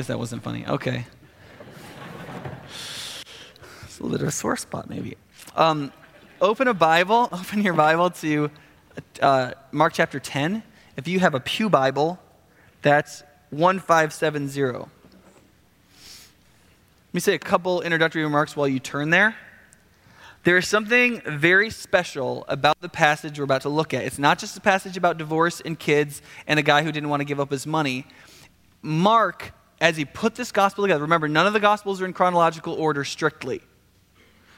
guess that wasn't funny. Okay. It's a little bit of a sore spot, maybe. Um, open a Bible, open your Bible to uh, Mark chapter 10. If you have a Pew Bible, that's 1570. Let me say a couple introductory remarks while you turn there. There is something very special about the passage we're about to look at. It's not just a passage about divorce and kids and a guy who didn't want to give up his money. Mark, as he put this gospel together, remember, none of the gospels are in chronological order strictly.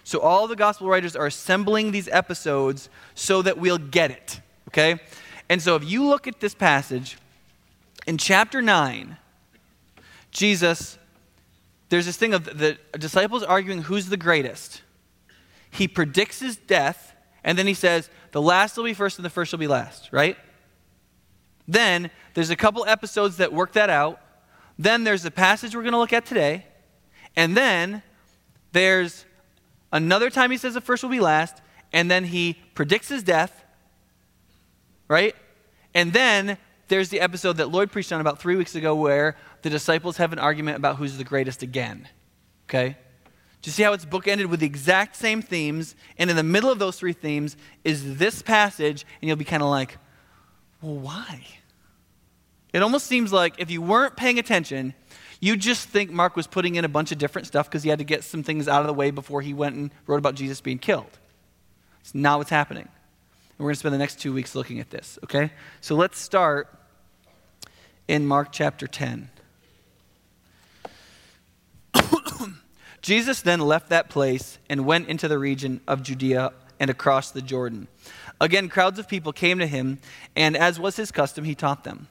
So all the gospel writers are assembling these episodes so that we'll get it, okay? And so if you look at this passage, in chapter 9, Jesus, there's this thing of the disciples arguing who's the greatest he predicts his death, and then he says, the last will be first and the first will be last, right? Then there's a couple episodes that work that out. Then there's the passage we're going to look at today. And then there's another time he says the first will be last. And then he predicts his death, right? And then there's the episode that Lloyd preached on about three weeks ago where the disciples have an argument about who's the greatest again. Okay? Do you see how it's bookended with the exact same themes? And in the middle of those three themes is this passage, and you'll be kind of like, well, why? It almost seems like if you weren't paying attention, you just think Mark was putting in a bunch of different stuff because he had to get some things out of the way before he went and wrote about Jesus being killed. It's not what's happening. And we're going to spend the next two weeks looking at this, okay? So let's start in Mark chapter 10. Jesus then left that place and went into the region of Judea and across the Jordan. Again, crowds of people came to him, and as was his custom, he taught them.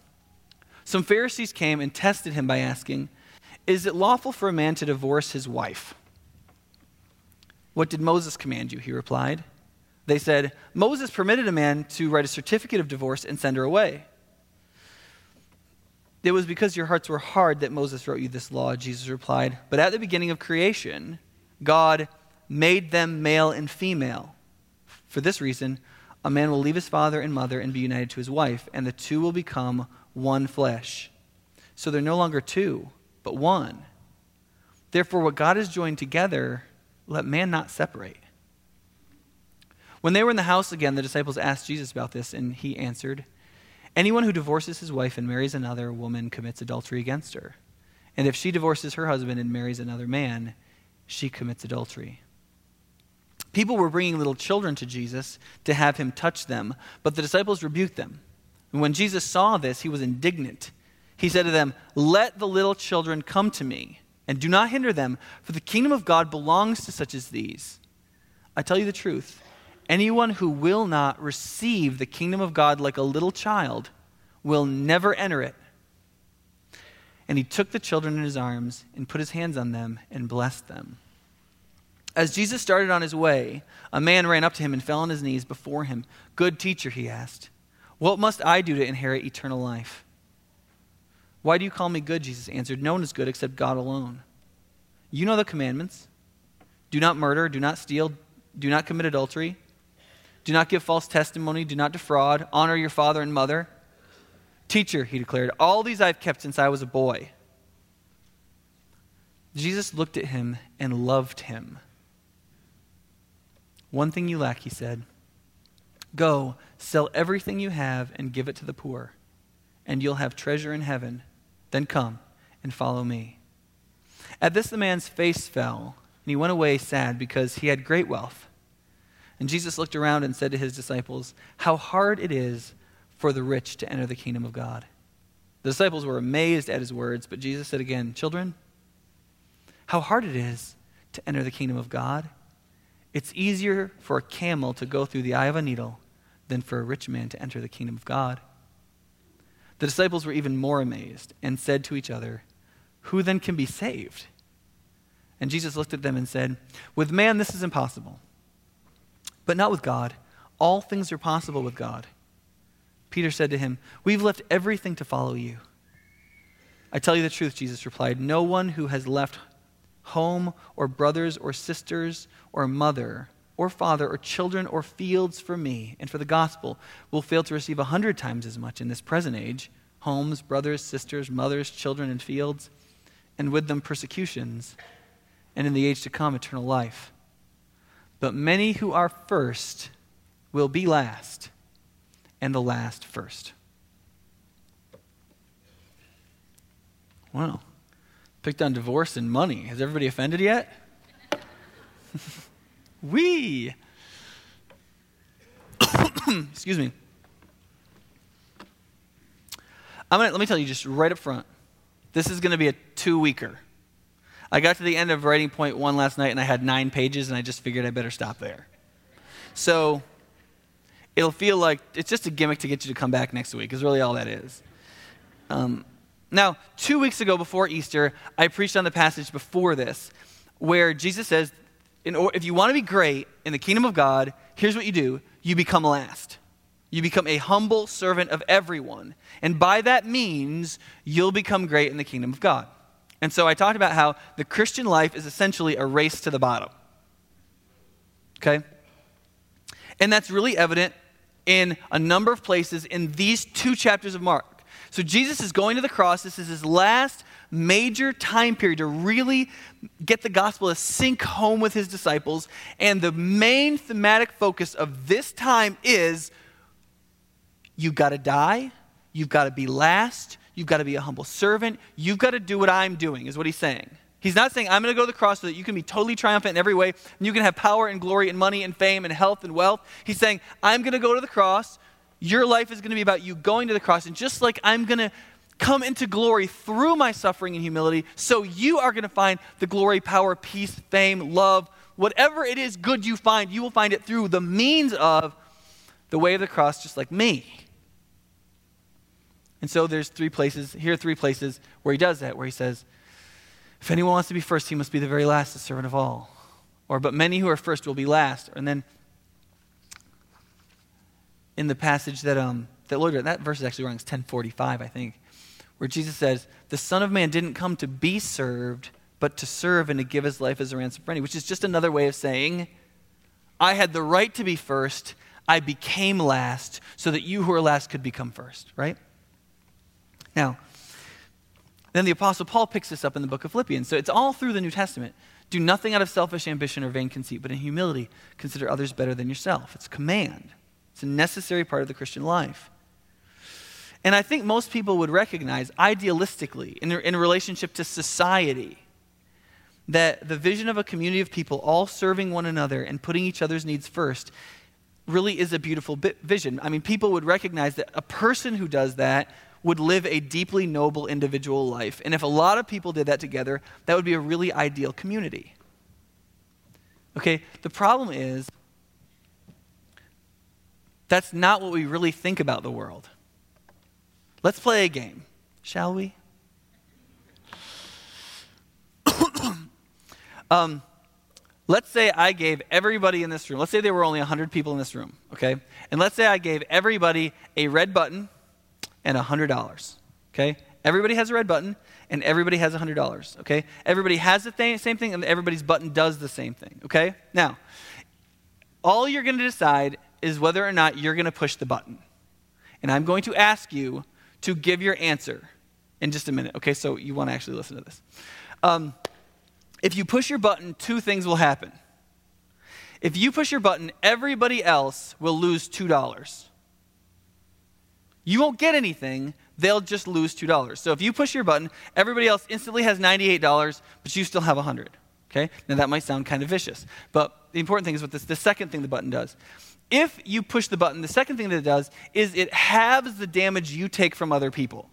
Some Pharisees came and tested him by asking, Is it lawful for a man to divorce his wife? What did Moses command you? He replied. They said, Moses permitted a man to write a certificate of divorce and send her away. It was because your hearts were hard that Moses wrote you this law, Jesus replied. But at the beginning of creation, God made them male and female. For this reason, a man will leave his father and mother and be united to his wife, and the two will become one flesh. So they're no longer two, but one. Therefore, what God has joined together, let man not separate. When they were in the house again, the disciples asked Jesus about this, and he answered, Anyone who divorces his wife and marries another woman commits adultery against her. And if she divorces her husband and marries another man, she commits adultery. People were bringing little children to Jesus to have him touch them, but the disciples rebuked them. And when Jesus saw this, he was indignant. He said to them, Let the little children come to me, and do not hinder them, for the kingdom of God belongs to such as these. I tell you the truth. Anyone who will not receive the kingdom of God like a little child will never enter it. And he took the children in his arms and put his hands on them and blessed them. As Jesus started on his way, a man ran up to him and fell on his knees before him. Good teacher, he asked, what must I do to inherit eternal life? Why do you call me good? Jesus answered, No one is good except God alone. You know the commandments do not murder, do not steal, do not commit adultery. Do not give false testimony. Do not defraud. Honor your father and mother. Teacher, he declared, all these I've kept since I was a boy. Jesus looked at him and loved him. One thing you lack, he said. Go, sell everything you have and give it to the poor, and you'll have treasure in heaven. Then come and follow me. At this, the man's face fell, and he went away sad because he had great wealth. And Jesus looked around and said to his disciples, How hard it is for the rich to enter the kingdom of God. The disciples were amazed at his words, but Jesus said again, Children, how hard it is to enter the kingdom of God. It's easier for a camel to go through the eye of a needle than for a rich man to enter the kingdom of God. The disciples were even more amazed and said to each other, Who then can be saved? And Jesus looked at them and said, With man this is impossible but not with God. All things are possible with God. Peter said to him, We've left everything to follow you. I tell you the truth, Jesus replied. No one who has left home or brothers or sisters or mother or father or children or fields for me and for the gospel will fail to receive a hundred times as much in this present age homes, brothers, sisters, mothers, children, and fields and with them persecutions, and in the age to come, eternal life. But many who are first will be last, and the last first. Wow. Picked on divorce and money. Has everybody offended yet? we. Excuse me. I'm gonna, let me tell you just right up front. This is going to be a two weeker. I got to the end of writing point one last night and I had nine pages and I just figured I better stop there. So it'll feel like it's just a gimmick to get you to come back next week, is really all that is. Um, now, two weeks ago before Easter, I preached on the passage before this where Jesus says, if you want to be great in the kingdom of God, here's what you do you become last. You become a humble servant of everyone. And by that means, you'll become great in the kingdom of God. And so I talked about how the Christian life is essentially a race to the bottom. Okay? And that's really evident in a number of places in these two chapters of Mark. So Jesus is going to the cross. This is his last major time period to really get the gospel to sink home with his disciples. And the main thematic focus of this time is you've got to die, you've got to be last, you've got to be a humble servant, you've got to do what I'm doing, is what he's saying. He's not saying, I'm going to go to the cross so that you can be totally triumphant in every way and you can have power and glory and money and fame and health and wealth. He's saying, I'm going to go to the cross. Your life is going to be about you going to the cross. And just like I'm going to come into glory through my suffering and humility, so you are going to find the glory, power, peace, fame, love, whatever it is good you find, you will find it through the means of the way of the cross, just like me. And so there's three places, here are three places where he does that, where he says, if anyone wants to be first, he must be the very last, the servant of all. Or, but many who are first will be last. And then in the passage that, um, that read, that verse is actually wrong, it's 1045, I think, where Jesus says, The Son of Man didn't come to be served, but to serve and to give his life as a ransom for any, which is just another way of saying, I had the right to be first, I became last, so that you who are last could become first, right? Now, then the Apostle Paul picks this up in the book of Philippians. So it's all through the New Testament. Do nothing out of selfish ambition or vain conceit, but in humility consider others better than yourself. It's command, it's a necessary part of the Christian life. And I think most people would recognize, idealistically, in, in relationship to society, that the vision of a community of people all serving one another and putting each other's needs first really is a beautiful vision. I mean, people would recognize that a person who does that would live a deeply noble individual life. And if a lot of people did that together, that would be a really ideal community. Okay, the problem is that's not what we really think about the world. Let's play a game, shall we? um, let's say I gave everybody in this room, let's say there were only 100 people in this room, okay? And let's say I gave everybody a red button and $100. Okay? Everybody has a red button and everybody has $100. Okay? Everybody has the th- same thing and everybody's button does the same thing. Okay? Now, all you're going to decide is whether or not you're going to push the button. And I'm going to ask you to give your answer in just a minute. Okay? So you want to actually listen to this. Um, if you push your button, two things will happen. If you push your button, everybody else will lose $2. You won't get anything. They'll just lose $2. So if you push your button, everybody else instantly has $98, but you still have 100 Okay? Now that might sound kind of vicious, but the important thing is what this the second thing the button does. If you push the button, the second thing that it does is it halves the damage you take from other people.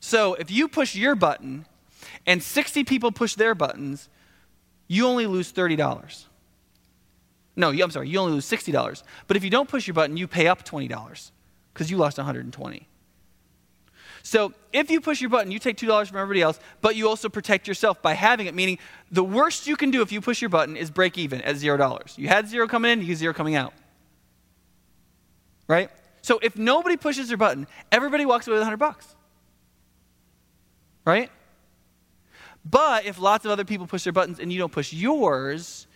So if you push your button and 60 people push their buttons, you only lose $30. No, I'm sorry, you only lose $60. But if you don't push your button, you pay up $20 because you lost 120. So if you push your button, you take $2 from everybody else, but you also protect yourself by having it, meaning the worst you can do if you push your button is break even at $0. You had zero coming in, you get zero coming out. Right? So if nobody pushes their button, everybody walks away with 100 bucks. Right? But if lots of other people push their buttons and you don't push yours,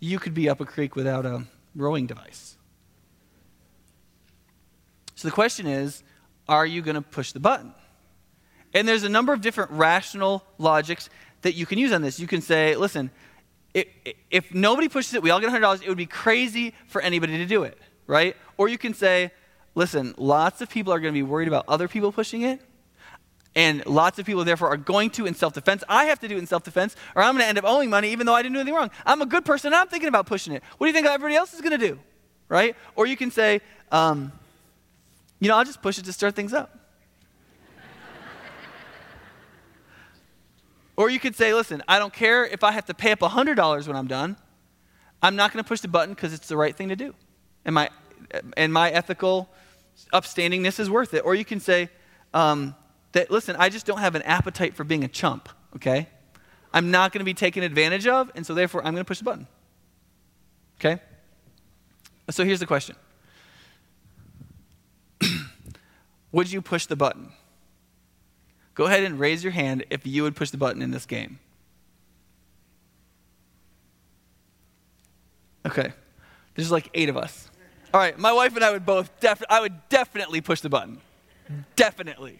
you could be up a creek without a rowing device. So the question is are you going to push the button? And there's a number of different rational logics that you can use on this. You can say, listen, if, if nobody pushes it, we all get $100, it would be crazy for anybody to do it, right? Or you can say, listen, lots of people are going to be worried about other people pushing it. And lots of people, therefore, are going to in self defense. I have to do it in self defense, or I'm going to end up owing money even though I didn't do anything wrong. I'm a good person, and I'm thinking about pushing it. What do you think everybody else is going to do? Right? Or you can say, um, you know, I'll just push it to stir things up. or you could say, listen, I don't care if I have to pay up $100 when I'm done. I'm not going to push the button because it's the right thing to do. And my, and my ethical upstandingness is worth it. Or you can say um, that, listen, I just don't have an appetite for being a chump, okay? I'm not going to be taken advantage of, and so therefore I'm going to push the button. Okay? So here's the question Would you push the button? Go ahead and raise your hand if you would push the button in this game. Okay. There's like eight of us. All right, my wife and I would both def- I would definitely push the button. Definitely.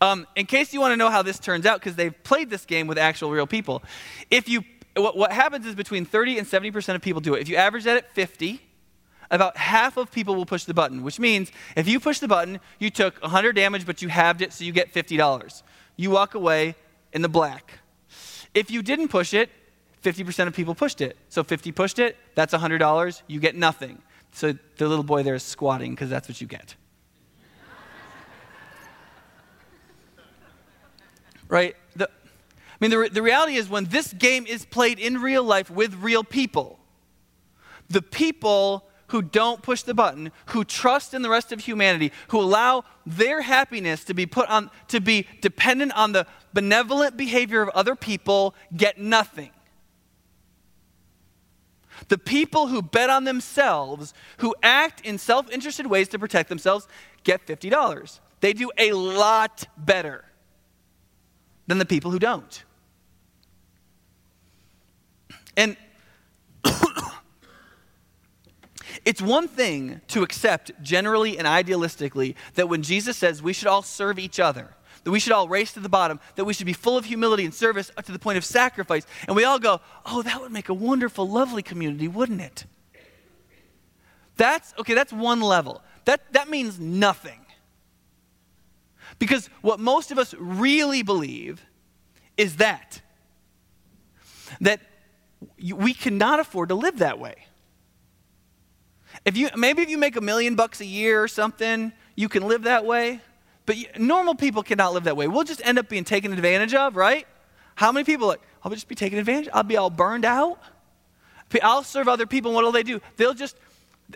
Um, in case you want to know how this turns out, because they've played this game with actual real people, if you what, what happens is between 30 and 70 percent of people do it. If you average that at 50, about half of people will push the button, which means if you push the button, you took 100 damage, but you halved it, so you get $50. You walk away in the black. If you didn't push it, 50% of people pushed it. So 50 pushed it, that's $100, you get nothing. So the little boy there is squatting because that's what you get. right? The, I mean, the, the reality is when this game is played in real life with real people, the people who don't push the button, who trust in the rest of humanity, who allow their happiness to be put on to be dependent on the benevolent behavior of other people get nothing. The people who bet on themselves, who act in self-interested ways to protect themselves, get $50. They do a lot better than the people who don't. And It's one thing to accept generally and idealistically that when Jesus says we should all serve each other, that we should all race to the bottom, that we should be full of humility and service up to the point of sacrifice, and we all go, oh, that would make a wonderful, lovely community, wouldn't it? That's, okay, that's one level. That, that means nothing. Because what most of us really believe is that, that we cannot afford to live that way. If you, maybe if you make a million bucks a year or something, you can live that way. But you, normal people cannot live that way. We'll just end up being taken advantage of, right? How many people like, I'll just be taken advantage? Of? I'll be all burned out. I'll serve other people, and what will they do? They'll just,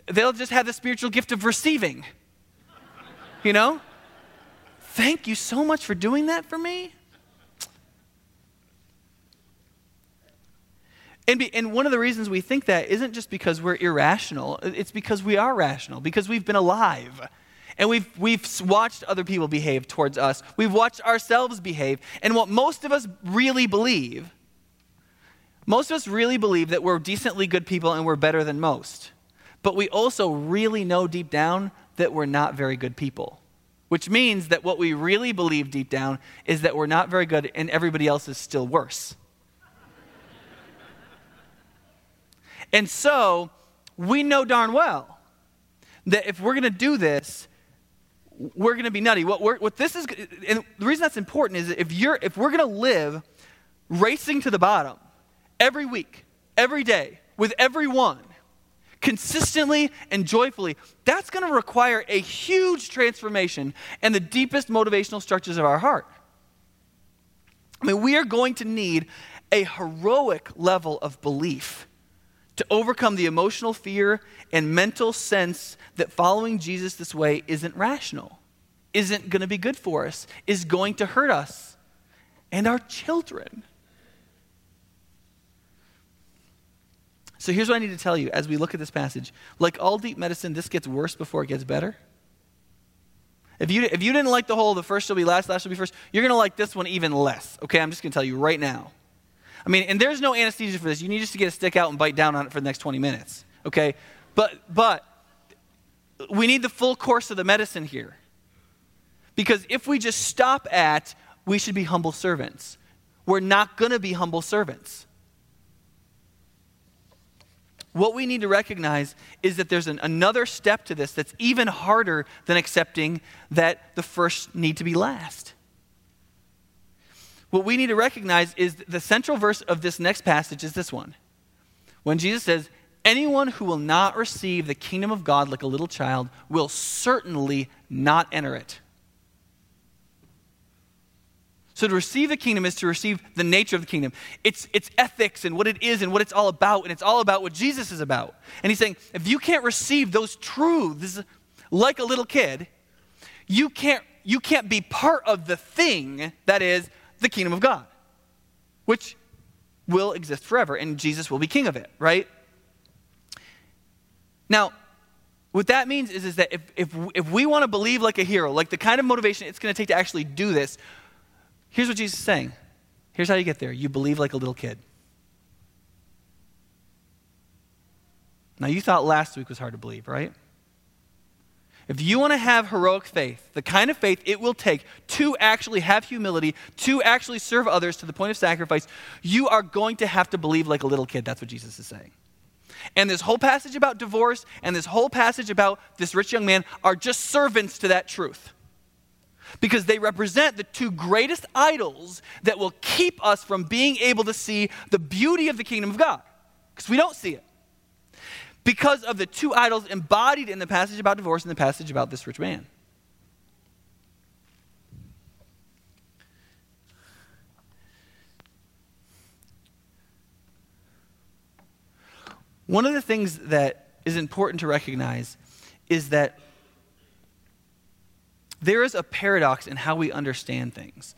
they'll just have the spiritual gift of receiving. You know? Thank you so much for doing that for me. And, be, and one of the reasons we think that isn't just because we're irrational, it's because we are rational, because we've been alive. And we've, we've watched other people behave towards us. We've watched ourselves behave. And what most of us really believe, most of us really believe that we're decently good people and we're better than most. But we also really know deep down that we're not very good people. Which means that what we really believe deep down is that we're not very good and everybody else is still worse. And so we know darn well that if we're going to do this, we're going to be nutty. What, what this is, and the reason that's important is if you're, if we're going to live racing to the bottom every week, every day, with everyone, consistently and joyfully, that's going to require a huge transformation and the deepest motivational structures of our heart. I mean, we are going to need a heroic level of belief to overcome the emotional fear and mental sense that following Jesus this way isn't rational, isn't going to be good for us, is going to hurt us and our children. So here's what I need to tell you as we look at this passage. Like all deep medicine, this gets worse before it gets better. If you, if you didn't like the whole, the first shall be last, last shall be first, you're going to like this one even less. Okay, I'm just going to tell you right now. I mean, and there's no anesthesia for this. You need just to get a stick out and bite down on it for the next 20 minutes. Okay? But but we need the full course of the medicine here. Because if we just stop at we should be humble servants. We're not going to be humble servants. What we need to recognize is that there's an, another step to this that's even harder than accepting that the first need to be last. What we need to recognize is the central verse of this next passage is this one. When Jesus says, Anyone who will not receive the kingdom of God like a little child will certainly not enter it. So, to receive the kingdom is to receive the nature of the kingdom. It's, it's ethics and what it is and what it's all about, and it's all about what Jesus is about. And he's saying, if you can't receive those truths like a little kid, you can't, you can't be part of the thing that is the kingdom of God, which will exist forever, and Jesus will be king of it, right? Now, what that means is, is that if, if, if we want to believe like a hero, like the kind of motivation it's going to take to actually do this, here's what Jesus is saying. Here's how you get there you believe like a little kid. Now, you thought last week was hard to believe, right? If you want to have heroic faith, the kind of faith it will take to actually have humility, to actually serve others to the point of sacrifice, you are going to have to believe like a little kid. That's what Jesus is saying. And this whole passage about divorce and this whole passage about this rich young man are just servants to that truth. Because they represent the two greatest idols that will keep us from being able to see the beauty of the kingdom of God. Because we don't see it because of the two idols embodied in the passage about divorce and the passage about this rich man. One of the things that is important to recognize is that there is a paradox in how we understand things.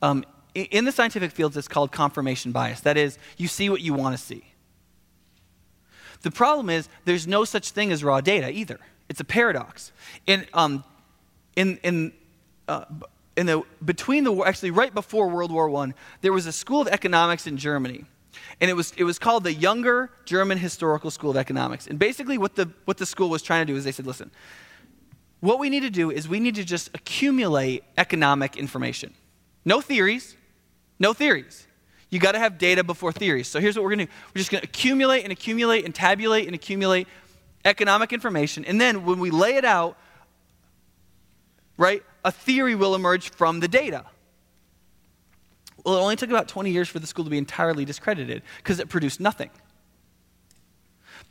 Um, in the scientific fields, it's called confirmation bias. That is, you see what you want to see. The problem is there's no such thing as raw data either. It's a paradox. In, um, in, in, uh, in the, between the, actually right before World War I, there was a school of economics in Germany. And it was, it was called the Younger German Historical School of Economics. And basically what the, what the school was trying to do is they said, listen, what we need to do is we need to just accumulate economic information. No theories, no theories. You got to have data before theories. So here's what we're going to do we're just going to accumulate and accumulate and tabulate and accumulate economic information. And then when we lay it out, right, a theory will emerge from the data. Well, it only took about 20 years for the school to be entirely discredited because it produced nothing.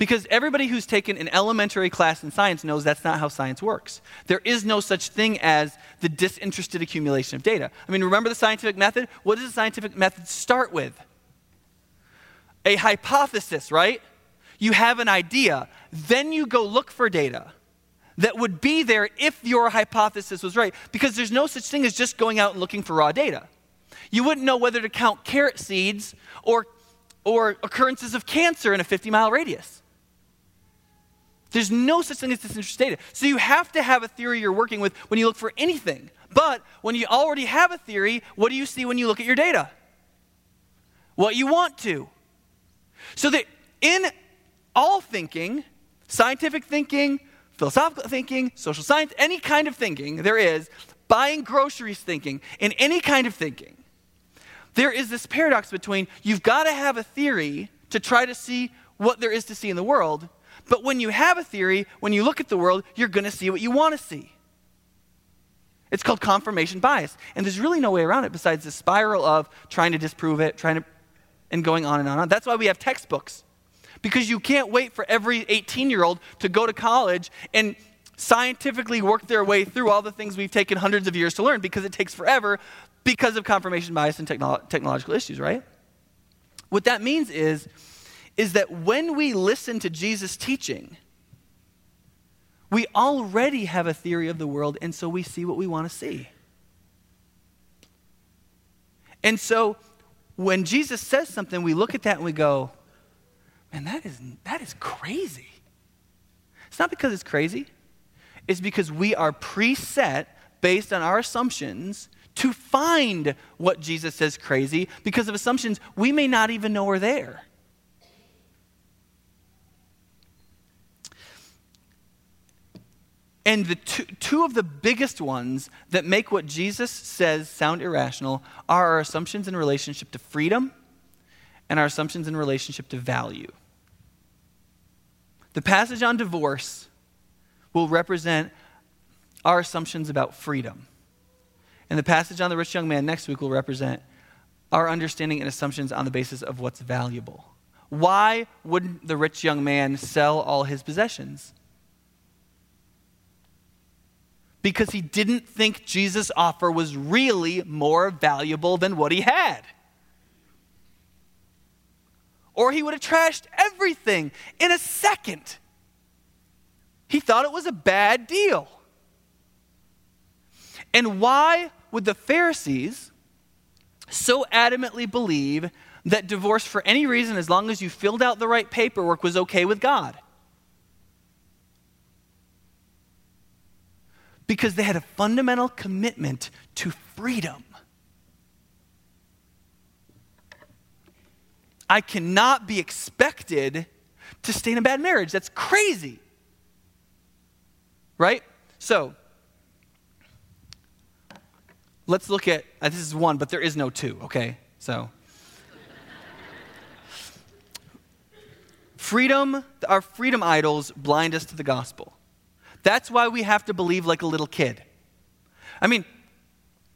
Because everybody who's taken an elementary class in science knows that's not how science works. There is no such thing as the disinterested accumulation of data. I mean, remember the scientific method? What does the scientific method start with? A hypothesis, right? You have an idea. Then you go look for data that would be there if your hypothesis was right. Because there's no such thing as just going out and looking for raw data. You wouldn't know whether to count carrot seeds or, or occurrences of cancer in a 50 mile radius. There's no such thing as disinterested data. So you have to have a theory you're working with when you look for anything. But when you already have a theory, what do you see when you look at your data? What you want to. So that in all thinking, scientific thinking, philosophical thinking, social science, any kind of thinking there is, buying groceries thinking, in any kind of thinking, there is this paradox between you've got to have a theory to try to see what there is to see in the world, but when you have a theory, when you look at the world, you're going to see what you want to see. It's called confirmation bias. And there's really no way around it besides the spiral of trying to disprove it, trying to, and going on and on. That's why we have textbooks. Because you can't wait for every 18 year old to go to college and scientifically work their way through all the things we've taken hundreds of years to learn because it takes forever because of confirmation bias and technolo- technological issues, right? What that means is is that when we listen to Jesus' teaching, we already have a theory of the world, and so we see what we want to see. And so when Jesus says something, we look at that and we go, man, that is, that is crazy. It's not because it's crazy, it's because we are preset based on our assumptions to find what Jesus says crazy because of assumptions we may not even know are there. And the two, two of the biggest ones that make what Jesus says sound irrational are our assumptions in relationship to freedom and our assumptions in relationship to value. The passage on divorce will represent our assumptions about freedom. And the passage on the rich young man next week will represent our understanding and assumptions on the basis of what's valuable. Why wouldn't the rich young man sell all his possessions? Because he didn't think Jesus' offer was really more valuable than what he had. Or he would have trashed everything in a second. He thought it was a bad deal. And why would the Pharisees so adamantly believe that divorce for any reason, as long as you filled out the right paperwork, was okay with God? Because they had a fundamental commitment to freedom. I cannot be expected to stay in a bad marriage. That's crazy. Right? So, let's look at uh, this is one, but there is no two, okay? So, freedom, our freedom idols blind us to the gospel. That's why we have to believe like a little kid. I mean,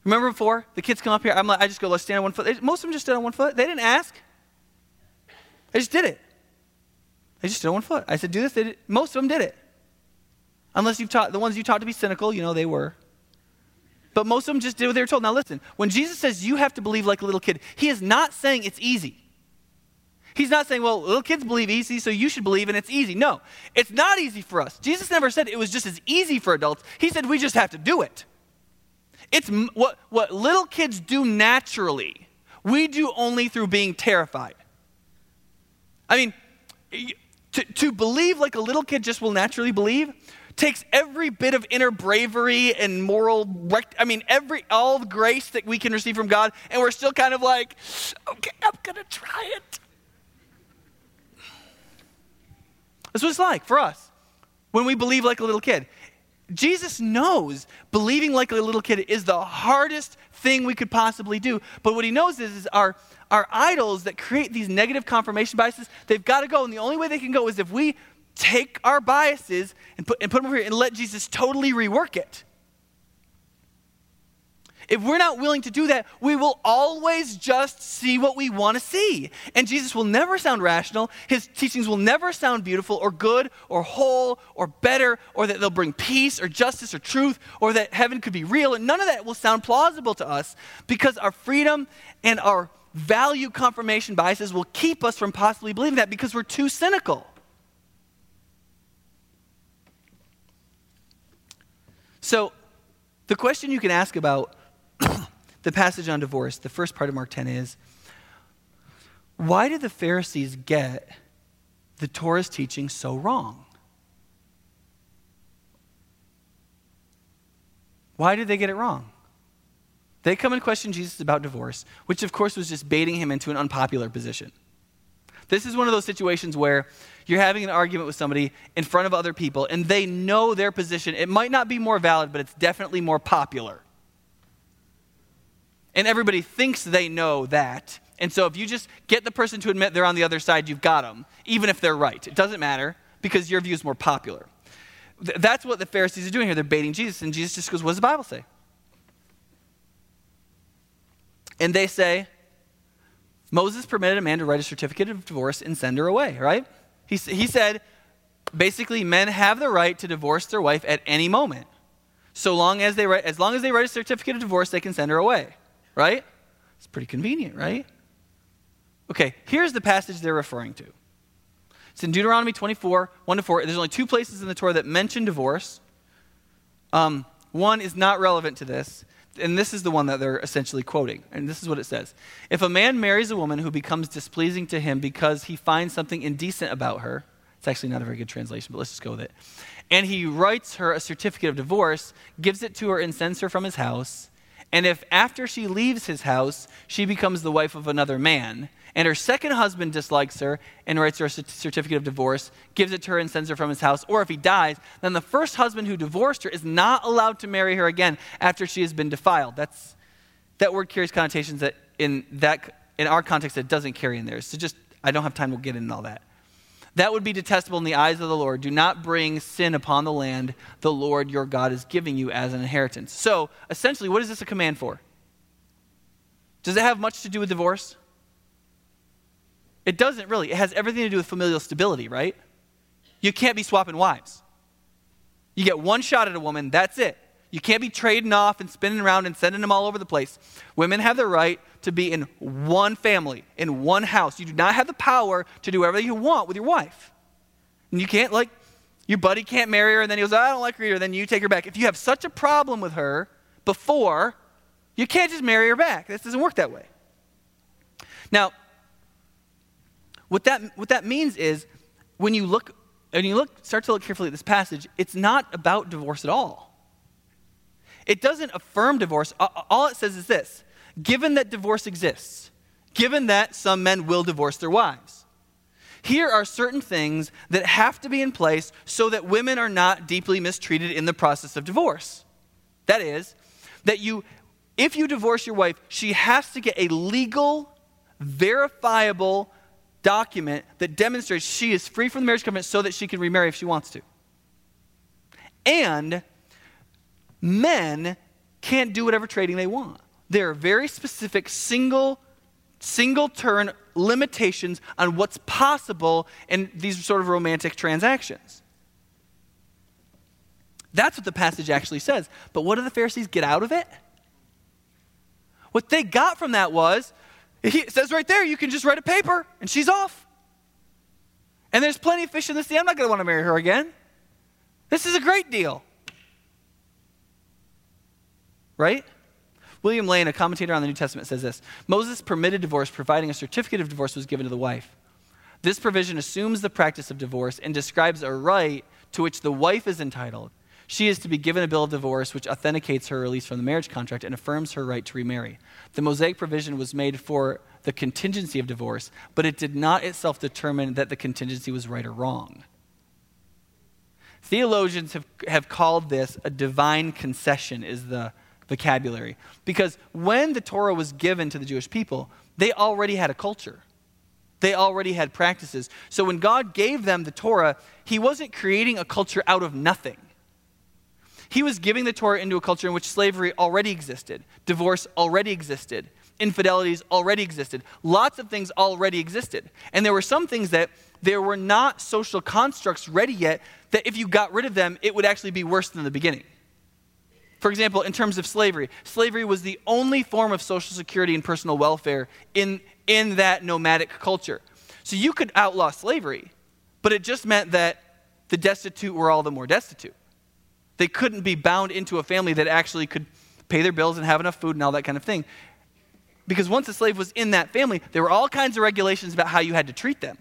remember before the kids come up here? I'm like, I just go, let's stand on one foot. Most of them just stood on one foot. They didn't ask. They just did it. They just stood on one foot. I said, do this. Most of them did it. Unless you've taught the ones you taught to be cynical, you know they were. But most of them just did what they were told. Now, listen, when Jesus says you have to believe like a little kid, he is not saying it's easy. He's not saying, well, little kids believe easy, so you should believe and it's easy. No, it's not easy for us. Jesus never said it was just as easy for adults. He said we just have to do it. It's what, what little kids do naturally, we do only through being terrified. I mean, to, to believe like a little kid just will naturally believe takes every bit of inner bravery and moral i mean every all the grace that we can receive from god and we're still kind of like okay i'm gonna try it that's what it's like for us when we believe like a little kid jesus knows believing like a little kid is the hardest thing we could possibly do but what he knows is, is our our idols that create these negative confirmation biases they've got to go and the only way they can go is if we take our biases and put, and put them over here and let Jesus totally rework it. If we're not willing to do that, we will always just see what we want to see. And Jesus will never sound rational. His teachings will never sound beautiful or good or whole or better or that they'll bring peace or justice or truth or that heaven could be real. And none of that will sound plausible to us because our freedom and our value confirmation biases will keep us from possibly believing that because we're too cynical. So, the question you can ask about the passage on divorce, the first part of Mark 10 is why did the Pharisees get the Torah's teaching so wrong? Why did they get it wrong? They come and question Jesus about divorce, which of course was just baiting him into an unpopular position. This is one of those situations where you're having an argument with somebody in front of other people and they know their position. It might not be more valid, but it's definitely more popular. And everybody thinks they know that. And so if you just get the person to admit they're on the other side, you've got them, even if they're right. It doesn't matter because your view is more popular. Th- that's what the Pharisees are doing here. They're baiting Jesus. And Jesus just goes, What does the Bible say? And they say, Moses permitted a man to write a certificate of divorce and send her away, right? He, he said, basically, men have the right to divorce their wife at any moment. So long as they write, as long as they write a certificate of divorce, they can send her away, right? It's pretty convenient, right? Okay, here's the passage they're referring to. It's in Deuteronomy 24, 1 to 4. There's only two places in the Torah that mention divorce. Um, one is not relevant to this, and this is the one that they're essentially quoting. And this is what it says If a man marries a woman who becomes displeasing to him because he finds something indecent about her, it's actually not a very good translation, but let's just go with it. And he writes her a certificate of divorce, gives it to her, and sends her from his house, And if after she leaves his house, she becomes the wife of another man, and her second husband dislikes her and writes her a certificate of divorce, gives it to her and sends her from his house, or if he dies, then the first husband who divorced her is not allowed to marry her again after she has been defiled. That's, that word carries connotations that in, that, in our context it doesn't carry in theirs. So just, I don't have time to get into all that. That would be detestable in the eyes of the Lord. Do not bring sin upon the land the Lord your God is giving you as an inheritance. So, essentially, what is this a command for? Does it have much to do with divorce? It doesn't really. It has everything to do with familial stability, right? You can't be swapping wives. You get one shot at a woman, that's it. You can't be trading off and spinning around and sending them all over the place. Women have the right to be in one family, in one house. You do not have the power to do whatever you want with your wife. And you can't, like, your buddy can't marry her, and then he goes, I don't like her either, then you take her back. If you have such a problem with her before, you can't just marry her back. This doesn't work that way. Now, what that, what that means is when you look, and you look, start to look carefully at this passage, it's not about divorce at all. It doesn't affirm divorce. All it says is this given that divorce exists, given that some men will divorce their wives, here are certain things that have to be in place so that women are not deeply mistreated in the process of divorce. That is, that you, if you divorce your wife, she has to get a legal, verifiable document that demonstrates she is free from the marriage covenant so that she can remarry if she wants to. And men can't do whatever trading they want. There are very specific single single turn limitations on what's possible in these sort of romantic transactions. That's what the passage actually says. But what do the Pharisees get out of it? What they got from that was it says right there, you can just write a paper and she's off. And there's plenty of fish in the sea. I'm not going to want to marry her again. This is a great deal. Right? William Lane, a commentator on the New Testament, says this Moses permitted divorce, providing a certificate of divorce was given to the wife. This provision assumes the practice of divorce and describes a right to which the wife is entitled. She is to be given a bill of divorce which authenticates her release from the marriage contract and affirms her right to remarry. The Mosaic provision was made for the contingency of divorce, but it did not itself determine that the contingency was right or wrong. Theologians have, have called this a divine concession, is the vocabulary. Because when the Torah was given to the Jewish people, they already had a culture. They already had practices. So when God gave them the Torah, He wasn't creating a culture out of nothing. He was giving the Torah into a culture in which slavery already existed, divorce already existed, infidelities already existed, lots of things already existed. And there were some things that there were not social constructs ready yet that if you got rid of them, it would actually be worse than the beginning. For example, in terms of slavery, slavery was the only form of social security and personal welfare in, in that nomadic culture. So you could outlaw slavery, but it just meant that the destitute were all the more destitute. They couldn't be bound into a family that actually could pay their bills and have enough food and all that kind of thing. Because once a slave was in that family, there were all kinds of regulations about how you had to treat them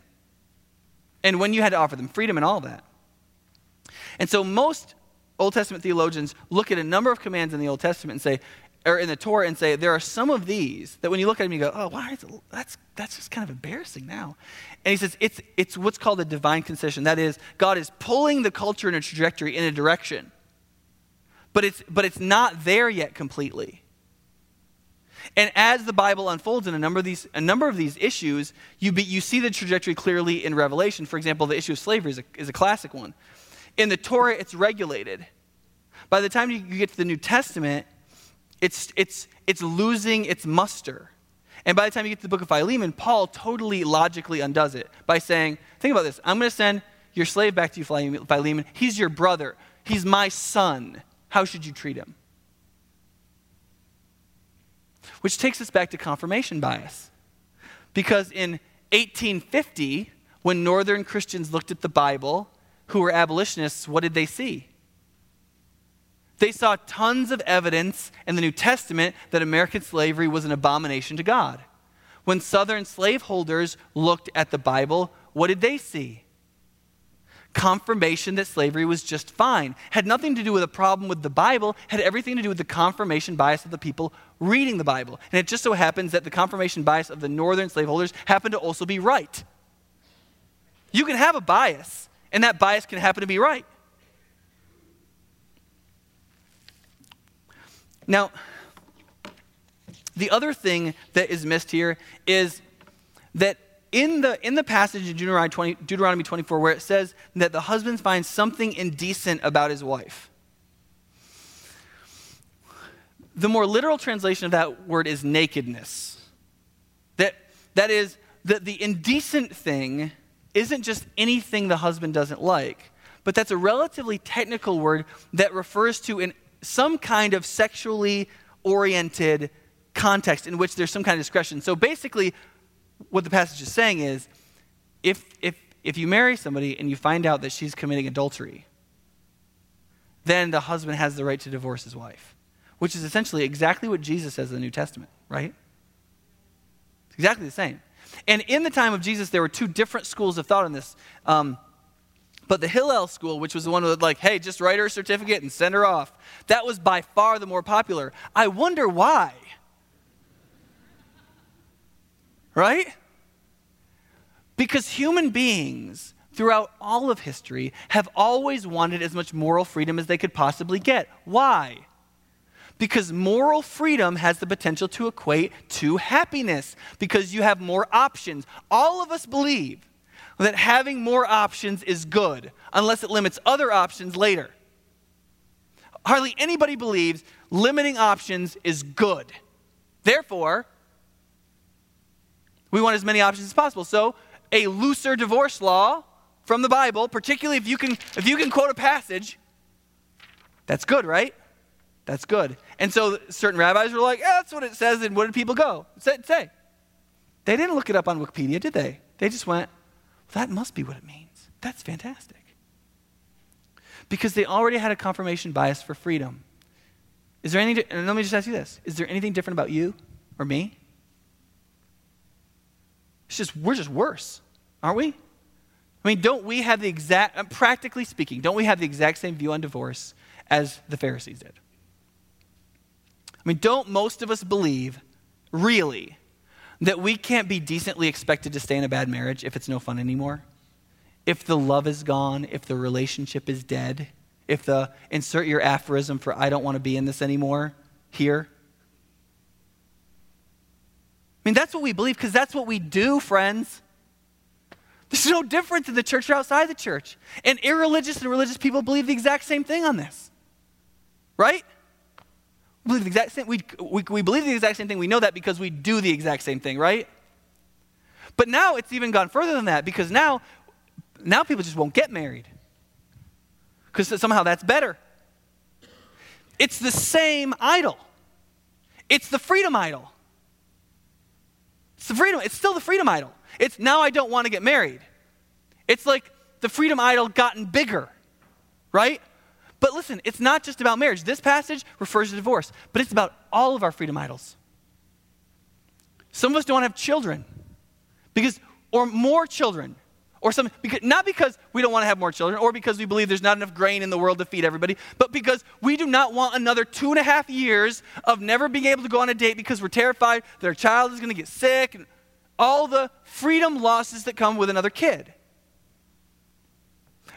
and when you had to offer them freedom and all that. And so most Old Testament theologians look at a number of commands in the Old Testament and say, or in the Torah and say, there are some of these that when you look at them, you go, oh, it, that's, that's just kind of embarrassing now. And he says, it's, it's what's called a divine concession. That is, God is pulling the culture in a trajectory, in a direction but it's, but it's not there yet completely. And as the Bible unfolds in a number of these, a number of these issues, you, be, you see the trajectory clearly in Revelation. For example, the issue of slavery is a, is a classic one. In the Torah, it's regulated. By the time you, get to the New Testament, it's, it's, it's losing its muster. And by the time you get to the book of Philemon, Paul totally logically undoes it by saying, Think about this. I'm going to send your slave back to you, Philemon. He's your brother, he's my son. How should you treat him? Which takes us back to confirmation bias. Because in 1850, when Northern Christians looked at the Bible, who were abolitionists, what did they see? They saw tons of evidence in the New Testament that American slavery was an abomination to God. When Southern slaveholders looked at the Bible, what did they see? confirmation that slavery was just fine. Had nothing to do with a problem with the Bible, had everything to do with the confirmation bias of the people reading the Bible. And it just so happens that the confirmation bias of the northern slaveholders happened to also be right. You can have a bias, and that bias can happen to be right. Now, the other thing that is missed here is that in the, in the passage in Deuteronomy, 20, Deuteronomy 24 where it says that the husband finds something indecent about his wife, the more literal translation of that word is nakedness. That, that is, that the indecent thing isn't just anything the husband doesn't like, but that's a relatively technical word that refers to in some kind of sexually oriented context in which there's some kind of discretion. So basically, what the passage is saying is if, if, if you marry somebody and you find out that she's committing adultery, then the husband has the right to divorce his wife, which is essentially exactly what Jesus says in the New Testament, right? It's exactly the same. And in the time of Jesus, there were two different schools of thought on this. Um, but the Hillel school, which was the one with like, hey, just write her a certificate and send her off, that was by far the more popular. I wonder why. Right? Because human beings throughout all of history have always wanted as much moral freedom as they could possibly get. Why? Because moral freedom has the potential to equate to happiness, because you have more options. All of us believe that having more options is good, unless it limits other options later. Hardly anybody believes limiting options is good. Therefore, we want as many options as possible. So, a looser divorce law from the Bible, particularly if you can if you can quote a passage, that's good, right? That's good. And so certain rabbis were like, yeah, that's what it says, and where did people go? Say. They didn't look it up on Wikipedia, did they? They just went, that must be what it means. That's fantastic. Because they already had a confirmation bias for freedom. Is there anything, and let me just ask you this is there anything different about you or me? It's just, we're just worse, aren't we? I mean, don't we have the exact, practically speaking, don't we have the exact same view on divorce as the Pharisees did? I mean, don't most of us believe, really, that we can't be decently expected to stay in a bad marriage if it's no fun anymore? If the love is gone, if the relationship is dead, if the insert your aphorism for I don't want to be in this anymore here, I mean, that's what we believe because that's what we do, friends. There's no difference in the church or outside the church. And irreligious and religious people believe the exact same thing on this. Right? We believe the exact same, we, we, we believe the exact same thing. We know that because we do the exact same thing, right? But now it's even gone further than that because now, now people just won't get married. Because somehow that's better. It's the same idol. It's the freedom idol. It's the freedom, it's still the freedom idol. It's now I don't want to get married. It's like the freedom idol gotten bigger, right? But listen, it's not just about marriage. This passage refers to divorce, but it's about all of our freedom idols. Some of us don't want to have children because, or more children, or some, because, not because we don't want to have more children or because we believe there's not enough grain in the world to feed everybody, but because we do not want another two and a half years of never being able to go on a date because we're terrified that our child is going to get sick and all the freedom losses that come with another kid.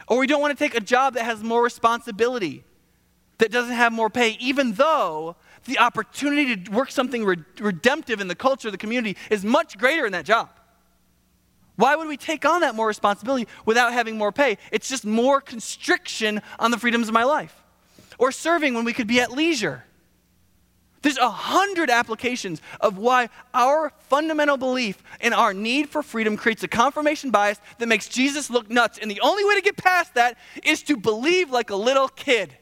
Or we don't want to take a job that has more responsibility, that doesn't have more pay, even though the opportunity to work something re- redemptive in the culture, the community, is much greater in that job. Why would we take on that more responsibility without having more pay? It's just more constriction on the freedoms of my life. Or serving when we could be at leisure. There's a hundred applications of why our fundamental belief in our need for freedom creates a confirmation bias that makes Jesus look nuts. And the only way to get past that is to believe like a little kid.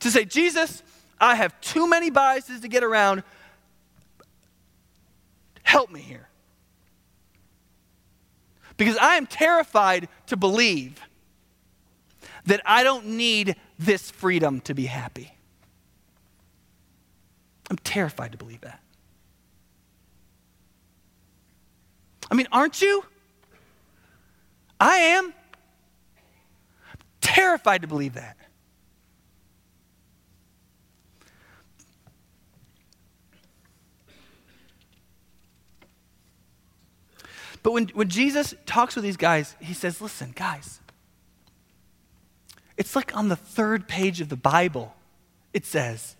To say, Jesus, I have too many biases to get around. Help me here. Because I am terrified to believe that I don't need this freedom to be happy. I'm terrified to believe that. I mean, aren't you? I am. terrified to believe that. But when, when Jesus talks with these guys, he says, Listen, guys, it's like on the third page of the Bible, it says,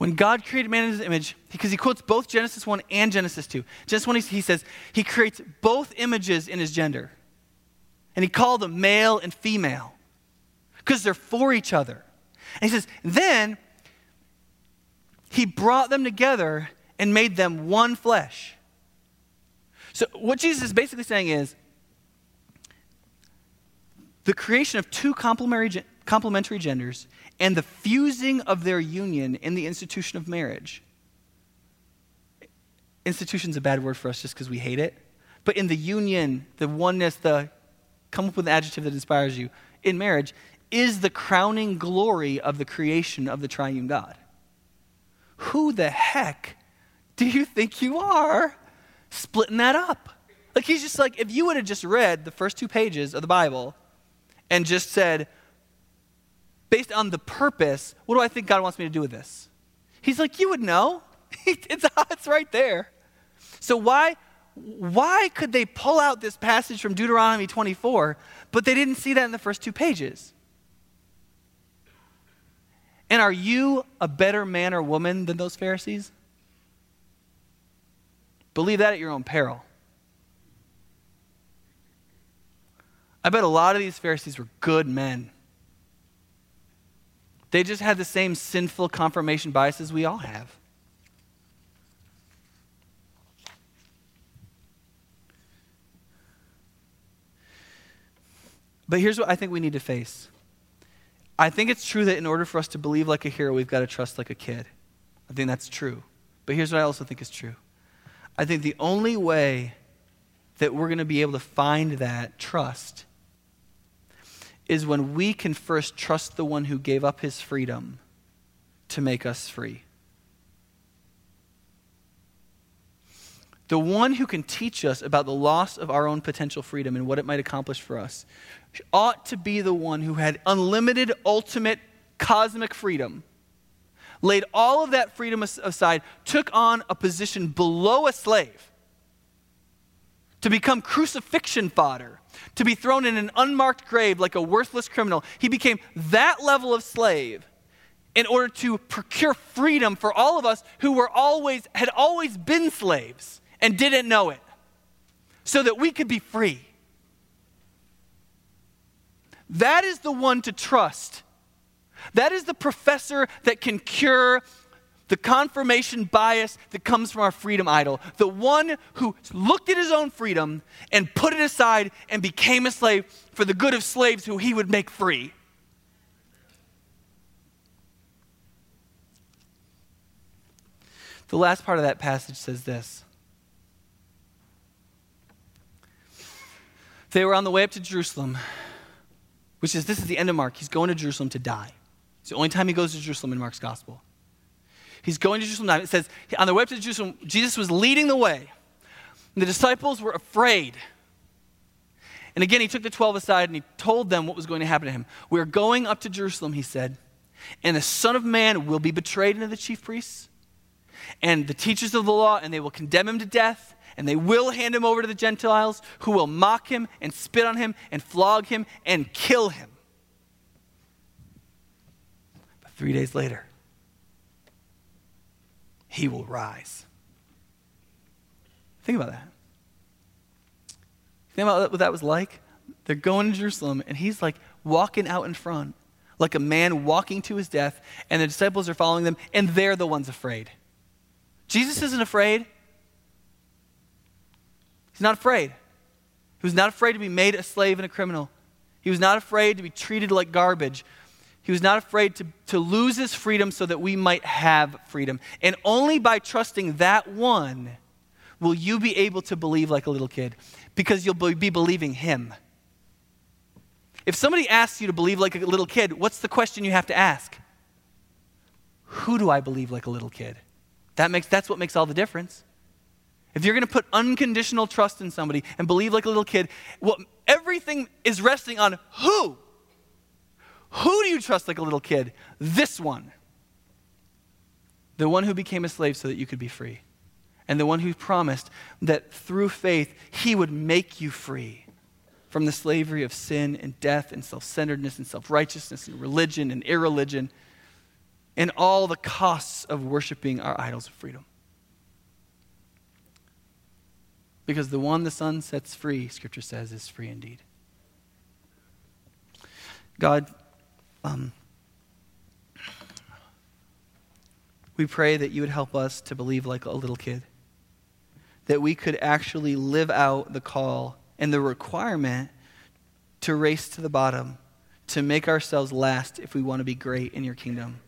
when God created man in his image, because he quotes both Genesis 1 and Genesis 2. Genesis 1, he says, he creates both images in his gender. And he called them male and female because they're for each other. And he says, then he brought them together and made them one flesh. So, what Jesus is basically saying is the creation of two complementary, complementary genders and the fusing of their union in the institution of marriage. Institution's a bad word for us just because we hate it. But in the union, the oneness, the come up with an adjective that inspires you in marriage is the crowning glory of the creation of the triune God. Who the heck do you think you are splitting that up? Like, he's just like, if you would have just read the first two pages of the Bible and just said, based on the purpose, what do I think God wants me to do with this? He's like, you would know. it's, it's right there. So, why, why could they pull out this passage from Deuteronomy 24, but they didn't see that in the first two pages? And are you a better man or woman than those Pharisees? Believe that at your own peril. I bet a lot of these Pharisees were good men. They just had the same sinful confirmation biases we all have. But here's what I think we need to face. I think it's true that in order for us to believe like a hero, we've got to trust like a kid. I think that's true. But here's what I also think is true. I think the only way that we're going to be able to find that trust is when we can first trust the one who gave up his freedom to make us free. the one who can teach us about the loss of our own potential freedom and what it might accomplish for us, ought to be the one who had unlimited, ultimate, cosmic freedom, laid all of that freedom aside, took on a position below a slave, to become crucifixion fodder, to be thrown in an unmarked grave like a worthless criminal. He became that level of slave in order to procure freedom for all of us who were always had always been slaves and didn't know it so that we could be free. That is the one to trust. That is the professor that can cure the confirmation bias that comes from our freedom idol. The one who looked at his own freedom and put it aside and became a slave for the good of slaves who he would make free. The last part of that passage says this They were on the way up to Jerusalem, which is this is the end of Mark. He's going to Jerusalem to die. It's the only time he goes to Jerusalem in Mark's gospel. He's going to Jerusalem. It says on the way to Jerusalem, Jesus was leading the way. And the disciples were afraid. And again, he took the 12 aside and he told them what was going to happen to him. We're going up to Jerusalem, he said, and the Son of Man will be betrayed into the chief priests and the teachers of the law, and they will condemn him to death and they will hand him over to the Gentiles who will mock him and spit on him and flog him and kill him. But three days later, he will rise. Think about that. Think about what that was like. They're going to Jerusalem, and he's like walking out in front, like a man walking to his death, and the disciples are following them, and they're the ones afraid. Jesus isn't afraid. He's not afraid. He was not afraid to be made a slave and a criminal. He was not afraid to be treated like garbage. He was not afraid to, to lose his freedom so that we might have freedom. And only by trusting that one will you be able to believe like a little kid because you'll be believing him. If somebody asks you to believe like a little kid, what's the question you have to ask? Who do I believe like a little kid? That makes, that's what makes all the difference. If you're going to put unconditional trust in somebody and believe like a little kid, well, everything is resting on who? Who do you trust like a little kid? This one. The one who became a slave so that you could be free. And the one who promised that through faith he would make you free from the slavery of sin and death and self centeredness and self righteousness and religion and irreligion and all the costs of worshiping our idols of freedom. Because the one the Son sets free, Scripture says, is free indeed. God, um, we pray that you would help us to believe like a little kid, that we could actually live out the call and the requirement to race to the bottom, to make ourselves last if we want to be great in your kingdom.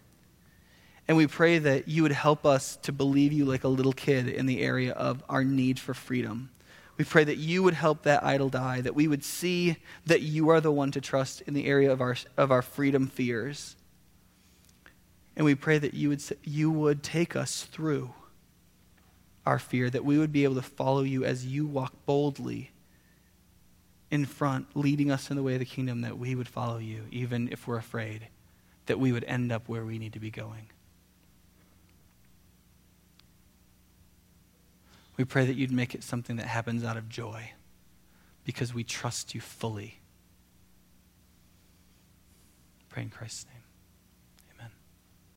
And we pray that you would help us to believe you like a little kid in the area of our need for freedom. We pray that you would help that idol die, that we would see that you are the one to trust in the area of our, of our freedom fears. And we pray that you would, you would take us through our fear, that we would be able to follow you as you walk boldly in front, leading us in the way of the kingdom, that we would follow you, even if we're afraid, that we would end up where we need to be going. We pray that you'd make it something that happens out of joy because we trust you fully. Pray in Christ's name.